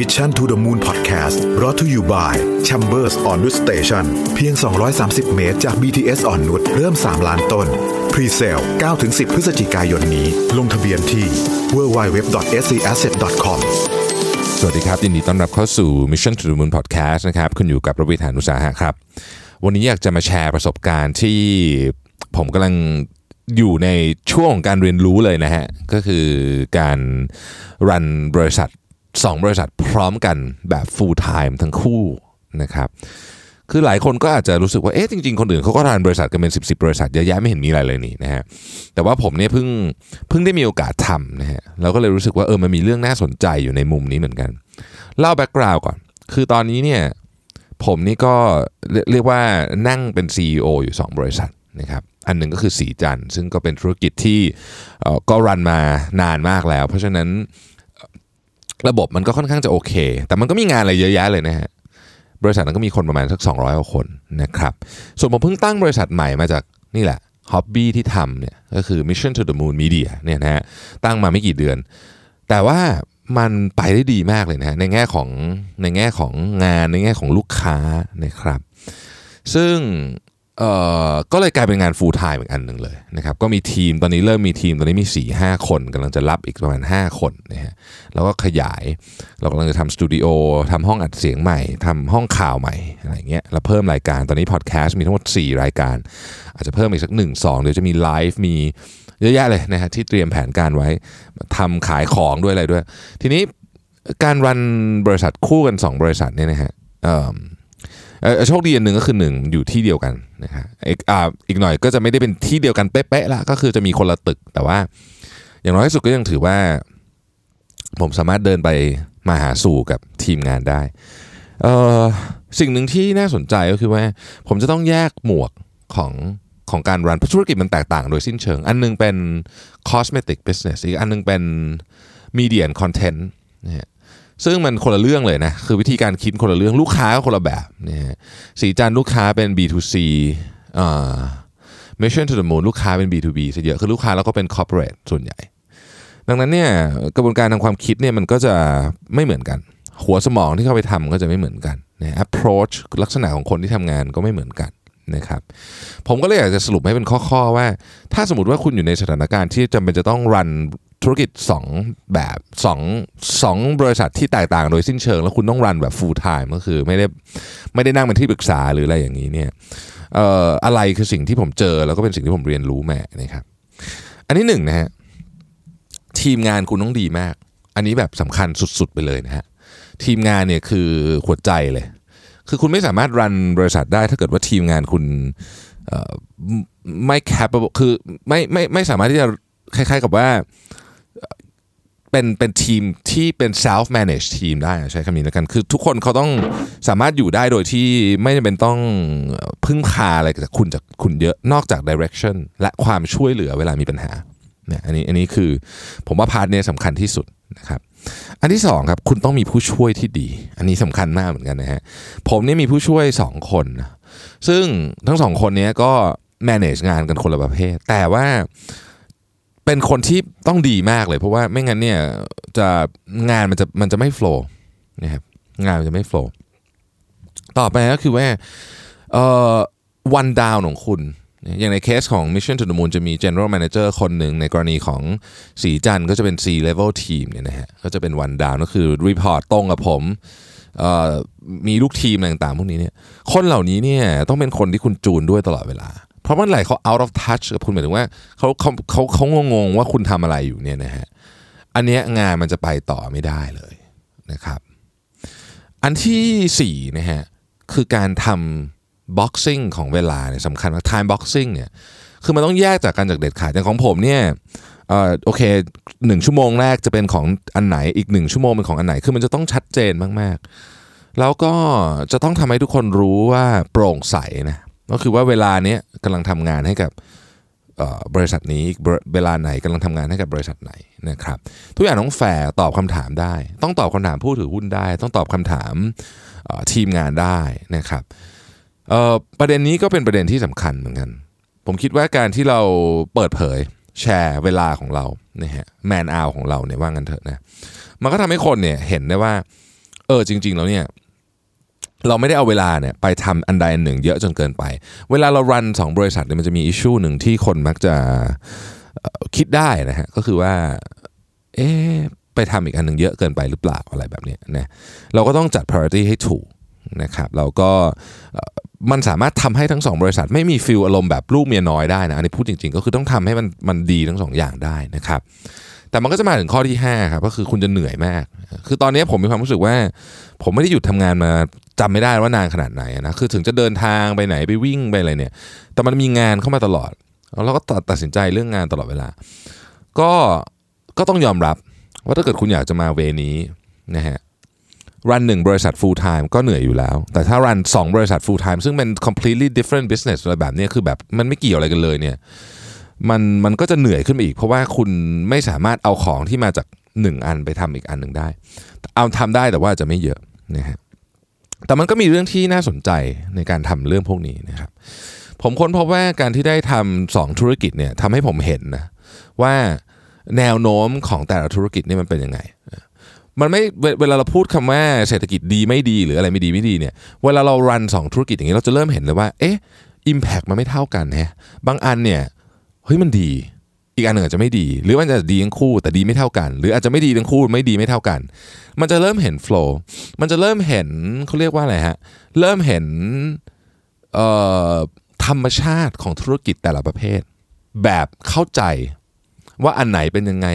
Mission to the Moon Podcast รอ t ธออยู่บ่าย Chambers on Wood Station เพียง 230 เมตรจาก BTS อ่อนนุชเริ่ม 3 ล้านต้น Pre-sale 9-10 พฤศจิกายนนี้ ลงทะเบียนที่ www.scasset.com สวัสดีครับ ยินดีต้อนรับเข้าสู่ Mission to the Moon Podcast นะครับคุณอยู่กับประวิทยานุสาหะครับ วันนี้อยากจะมาแชร์ประสบการณ์ที่ผมกำลังอยู่ในช่วงของการเรียนรู้เลยนะฮะ ก็คือการรันบริษัท 2 บริษัทพร้อมกันแบบ full time ทั้งคู่นะครับคือหลายคนก็อาจจะรู้สึกว่าเอ๊ะจริงๆ คนอื่นเขาก็รันบริษัทกันเป็น 10บสบริษัทเยอะแยะไม่เห็นมีอะไรเลยนี่นะฮะแต่ว่าผมเนี่ยเพิ่งเพิ่งได้มีโอกาสทำนะฮะเราก็เลยรู้สึกว่าเออมันมีเรื่องน่าสนใจอยู่ในมุมนี้เหมือนกัน เล่าแบ็กกราวด์ก่อน คือตอนนี้เนี่ยผมนี่ก็เรียกว่านั่งเป็น CEO อยู่ 2 บริษัทนะครับอันหนึ่งก็คือสีจันซึ่งก็เป็นธุรกิจที่ก็รันมานานมากแล้ว เพราะฉะนั้น ระบบมันก็ค่อนข้างจะโอเค แต่มันก็มีงานอะไรเยอะแยะเลยนะฮะบริษัทนั้นก็มีคนประมาณสัก 200กว่าคนนะครับ ส่วนผมเพิ่งตั้งบริษัทใหม่มาจากนี่แหละฮ็อบบี้ที่ทำเนี่ยก็คือ Mission to the Moon Media เนี่ยนะฮะตั้งมาไม่กี่เดือน แต่ว่ามันไปได้ดีมากเลยนะฮะในแง่ของในแง่ของงานในแง่ของลูกค้านะครับ ซึ่ง เอ่อก็เลยกลายเป็นงาน full time อีกอันหนึ่งเลยนะครับก็มีทีมตอนนี้เริ่มมีทีมตอนนี้มี4 5คนกำลังจะรับอีกประมาณ 5 คนนะฮะแล้วก็ขยายเรากำลังจะทำสตูดิโอทำห้องอัดเสียงใหม่ทำห้องข่าวใหม่อะไรเงี้ยแล้วเพิ่มรายการตอนนี้พอดแคสต์มีทั้งหมด 4 รายการ อาจจะเพิ่มอีกสัก 1 2 เดี๋ยวจะมีไลฟ์มีเยอะแยะเลยนะฮะที่เตรียมแผนการไว้ทำขายของด้วยอะไรด้วย ทีนี้การรันบริษัทคู่กัน 2 บริษัทเนี่ยนะฮะเอ่อ โชคดีอันหนึ่งก็คือหนึ่งอยู่ที่เดียวกันนะฮะอีกอ่าอีกหน่อยก็จะไม่ได้เป็นที่เดียวกันเป๊ะๆละก็คือจะมีคนละตึกแต่ว่า อย่างน้อยที่สุดก็ยังถือว่า ผมสามารถเดินไปมาหาสู่กับทีมงานได้เสิ่งหนึ่งที่น่าสนใจก็คือว่า ผมจะต้องแยกหมวกของของการรันเพราะธุรกิจมันแตกต่างโดยสิ้นเชิง อันหนึงเป็น cosmetic business อีกอันหนึงเป็น media and content นะฮะ ซึ่งมันคนละเรื่องเลยนะ คือวิธีการคิดคนละเรื่องลูกค้าก็คนละแบบนะฮะสีจันลูกค้าเป็น B2C เอ่อ Mission to the Moon ลูกค้าเป็น B2B ซะเยอะคือลูกค้าแล้วก็เป็น corporate ส่วนใหญ่ ดังนั้นเนี่ยกระบวนการทางความคิดเนี่ยมันก็จะไม่เหมือนกัน หัวสมองที่เข้าไปทำก็จะไม่เหมือนกันนะ approach ลักษณะของคนที่ทำงานก็ไม่เหมือนกันนะครับผมก็เลยอยากจะสรุปให้เป็นข้อๆว่า ถ้าสมมติว่าคุณอยู่ในสถานการณ์ที่จำเป็นจะต้องรัน ธุรกิจ 2 แบบ 2 2 บริษัทที่แตกต่างโดยสิ้นเชิง แล้วคุณต้องรันแบบ full time ก็คือไม่ได้ไม่ได้นั่งเป็นที่ปรึกษาหรืออะไรอย่างนี้เนี่ยเอ่ออะไรคือสิ่งที่ผมเจอ แล้วก็เป็นสิ่งที่ผมเรียนรู้แมานะครับ อันที่หนึ่งนะฮะทีมงานคุณต้องดีมาก อันนี้แบบสำคัญสุด ๆ ไปเลยนะฮะทีมงานเนี่ยคือหัวใจเลย คือคุณไม่สามารถรันบริษัทได้ ถ้าเกิดว่าทีมงานคุณไม่ capable คือไม่ไม่ไม่สามารถที่จะคล้ายๆกับว่า เป็นเป็นทีมที่เป็น self manage ทีมได้ใช้คำนี้แล้วกัน คือทุกคนเขาต้องสามารถอยู่ได้โดยที่ไม่จำเป็นต้องพึ่งพาอะไรจากคุณจากคุณเยอะนอกจาก direction และความช่วยเหลือเวลามีปัญหาเนี่ยอันนี้อันนี้คือผมว่าพาร์ทเนี้ยสำคัญที่สุดนะครับอันที่สองครับคุณต้องมีผู้ช่วยที่ดี อันนี้สำคัญมากเหมือนกันนะฮะผมนี่มีผู้ช่วยสองคนนะซึ่งทั้งสองคนนี้ก็ manage งานกันคนละประเภท แต่ว่า เป็นคนที่ต้องดีมากเลย เพราะว่าไม่งั้นเนี่ยจะงานมันจะมันจะไม่ flow นะครับงานมันจะไม่ flow ต่อไปก็คือว่าเอ่อ one down ของคุณอย่างในเคสของ Mission to the Moon จะมี General Manager คนหนึ่งในกรณีของสีจันก็จะเป็น C level team เนี่ยนะฮะก็จะเป็น one down ก็คือ report ตรงกับผมมีลูกทีมต่างๆพวกนี้เนี่ยคนเหล่านี้เนี่ยต้องเป็นคนที่คุณจูนด้วยตลอดเวลา เพราะเมื่อไหร่เขา out of touch กับคุณหมายถึงว่าเขาเขาเขาเขางงว่าคุณทำอะไรอยู่เนี่ยนะฮะอันเนี้ยงานมันจะไปต่อไม่ได้เลยนะครับ อันที่สี่นะฮะคือการทำ boxing ของเวลาเนี่ยสำคัญมาก time boxing เนี่ยคือมันต้องแยกจากกันจากเด็ดขาดอย่างของผมเนี่ยเออโอเคหนึ่งชั่วโมงแรกจะเป็นของอันไหนอีกหนึ่งชั่วโมงเป็นของอันไหนคือมันจะต้องชัดเจนมากๆ แล้วก็จะต้องทำให้ทุกคนรู้ว่าโปร่งใสนะ ก็คือว่าเวลาเนี้ยกำลังทำงานให้กับบริษัทนี้เวลาไหนกำลังทำงานให้กับบริษัทไหนนะครับทุกอย่างต้องแฟร์ตอบคำถามได้ ต้องตอบคำถามผู้ถือหุ้นได้ ต้องตอบคำถามทีมงานได้นะครับประเด็นนี้ก็เป็นประเด็นที่สำคัญเหมือนกัน ผมคิดว่าการที่เราเปิดเผยแชร์เวลาของเราเนี่ยฮะแมนอาของเราเนี่ยว่างันเถอะนะมันก็ทำให้คนเนี่ยเห็นได้ว่าเออจริง ๆ แล้วเนี่ย เราไม่ได้เอาเวลาเนี่ยไปทำอันใดอันหนึ่งเยอะจนเกินไป เวลาเรารันสองบริษัทเนี่ยมันจะมีอิชชูหนึ่งที่คนมักจะคิดได้นะฮะก็คือว่า เอ๊ไปทำอีกอันหนึ่งเยอะเกินไปหรือเปล่าอะไรแบบนี้นะเราก็ต้องจัด priority ให้ถูกนะครับเราก็มันสามารถทำให้ทั้งสองบริษัท ไม่มีฟิลอารมณ์แบบลูกเมียน้อยได้นะอันนี้พูดจริงๆ ก็คือต้องทำให้มันมันดีทั้งสองอย่างได้นะครับแต่มันก็จะมาถึงข้อที่5ครับก็คือคุณจะเหนื่อยมาก คือตอนนี้ผมมีความรู้สึกว่า ผมไม่ได้หยุดทำงานมา จำไม่ได้ว่านานขนาดไหนนะคือถึงจะเดินทางไปไหนไปวิ่งไปอะไรเนี่ย แต่มันมีงานเข้ามาตลอดแล้วก็ตัดสินใจเรื่องงานตลอดเวลา ก็ก็ต้องยอมรับว่าถ้าเกิดคุณอยากจะมาเวนี้นะฮะรันหนึ่งบริษัท full time ก็เหนื่อยอยู่แล้ว แต่ถ้ารันสองบริษัท full time ซึ่งเป็น completely different business อะไรแบบนี้คือแบบมันไม่เกี่ยวอะไรกันเลยเนี่ยมันมันก็จะเหนื่อยขึ้นไปอีก เพราะว่าคุณไม่สามารถเอาของที่มาจากหนึ่งอันไปทำอีกอันหนึ่งได้ เอาทำได้แต่ว่าจะไม่เยอะนะฮะ แต่มันก็มีเรื่องที่น่าสนใจในการทำเรื่องพวกนี้นะครับ ผมค้นพบว่าการที่ได้ทำสองธุรกิจเนี่ยทำให้ผมเห็นนะว่าแนวโน้มของแต่ละธุรกิจนี่มันเป็นยังไง มันไม่เวลาเราพูดคำว่าเศรษฐกิจดีไม่ดีหรืออะไรไม่ดีไม่ดีเนี่ย เวลาเรารันสองธุรกิจอย่างนี้เราจะเริ่มเห็นเลยว่า เอ๊ะอิมแพกมันไม่เท่ากันฮะบางอันเนี่ยเฮ้ยมันดี อีกอันหนึ่งอาจจะไม่ดี หรือมันจะดีทั้งคู่แต่ดีไม่เท่ากัน หรืออาจจะไม่ดีทั้งคู่ไม่ดีไม่เท่ากัน มันจะเริ่มเห็นโฟล์มันจะเริ่มเห็นเขาเรียกว่าอะไรฮะ เริ่มเห็นธรรมชาติของธุรกิจแต่ละประเภท แบบเข้าใจว่าอันไหนเป็นยังไง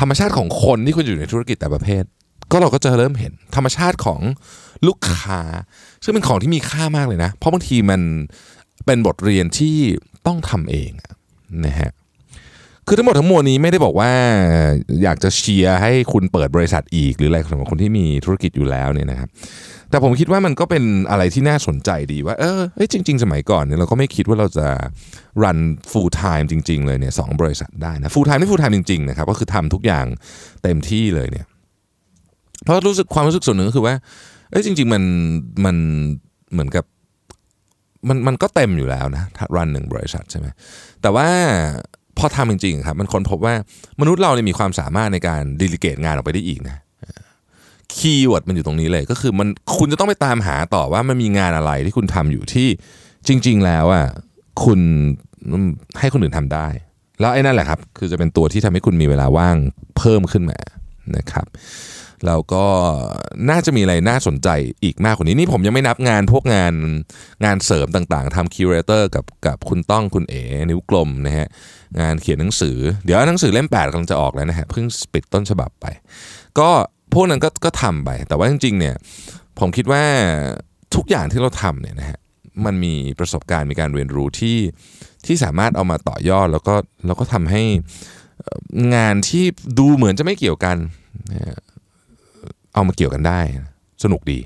ธรรมชาติของคนที่คุณอยู่ในธุรกิจแต่ประเภท ก็เราก็จะเริ่มเห็นธรรมชาติของลูกค้า ซึ่งเป็นของที่มีค่ามากเลยนะ เพราะบางทีมันเป็นบทเรียนที่ต้องทำเองนะฮะ คือทั้งหมดทั้งมวลนี้ไม่ได้บอกว่าอยากจะเชียร์ให้คุณเปิดบริษัทอีก หรืออะไรสำหรับคนที่มีธุรกิจอยู่แล้วเนี่ยนะครับ แต่ผมคิดว่ามันก็เป็นอะไรที่น่าสนใจดีว่า เออจริง ๆ สมัยก่อนเนี่ยเราก็ไม่คิดว่าเราจะรัน full time จริง ๆ เลยเนี่ยสองบริษัทได้นะ full time นี่ full time จริงๆนะครับก็คือทำทุกอย่างเต็มที่เลยเนี่ย เพราะรู้สึกความรู้สึกส่วนหนึ่งก็คือว่าเอ้ยจริง ๆ มันมันเหมือนกับมันมันก็เต็มอยู่แล้วนะรันหนึ่งบริษัทใช่ไหมแต่ว่า พอทำจริงๆครับมันค้นพบว่ามนุษย์เราเนี่ยมีความสามารถในการดีลิเกตงานออกไปได้อีกนะkeyword มันอยู่ตรงนี้เลยก็คือมันคุณจะต้องไปตามหาต่อว่ามันมีงานอะไรที่คุณทำอยู่ที่จริง ๆ แล้วอะคุณให้คนอื่นทำได้ แล้วไอ้นั่นแหละครับ คือจะเป็นตัวที่ทำให้คุณมีเวลาว่างเพิ่มขึ้นมานะครับ แล้วก็น่าจะมีอะไรน่าสนใจอีกมากกว่านี้นี่ผมยังไม่นับงานพวกงานงานเสริมต่างๆทำ curator กับกับคุณต้องคุณเอ๋นิ้วกลมนะฮะงานเขียนหนังสือ เดี๋ยวหนังสือเล่ม8กำลังจะออกแล้วนะฮะเพิ่งปิดต้นฉบับไป ก็พวกนั้นก็ก็ทำไป แต่ว่าจริงๆเนี่ยผมคิดว่าทุกอย่างที่เราทำเนี่ยนะฮะมันมีประสบการณ์มีการเรียนรู้ที่ที่สามารถเอามาต่อยอดแล้วก็แล้วก็ทำให้งานที่ดูเหมือนจะไม่เกี่ยวกัน เอามาเกี่ยวกันได้ สนุกดี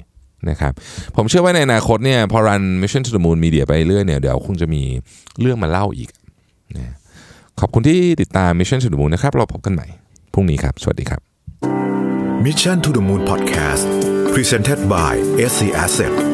นะครับผมเชื่อว่าในอนาคตเนี่ยพอรัน Mission to the Moon Media ไปเรื่อยเนี่ยเดี๋ยวคงจะมีเรื่องมาเล่าอีกนะขอบคุณที่ติดตาม Mission to the Moon นะครับ เราพบกันใหม่พรุ่งนี้ครับ สวัสดีครับ Mission to the Moon Podcast Presented by SC Asset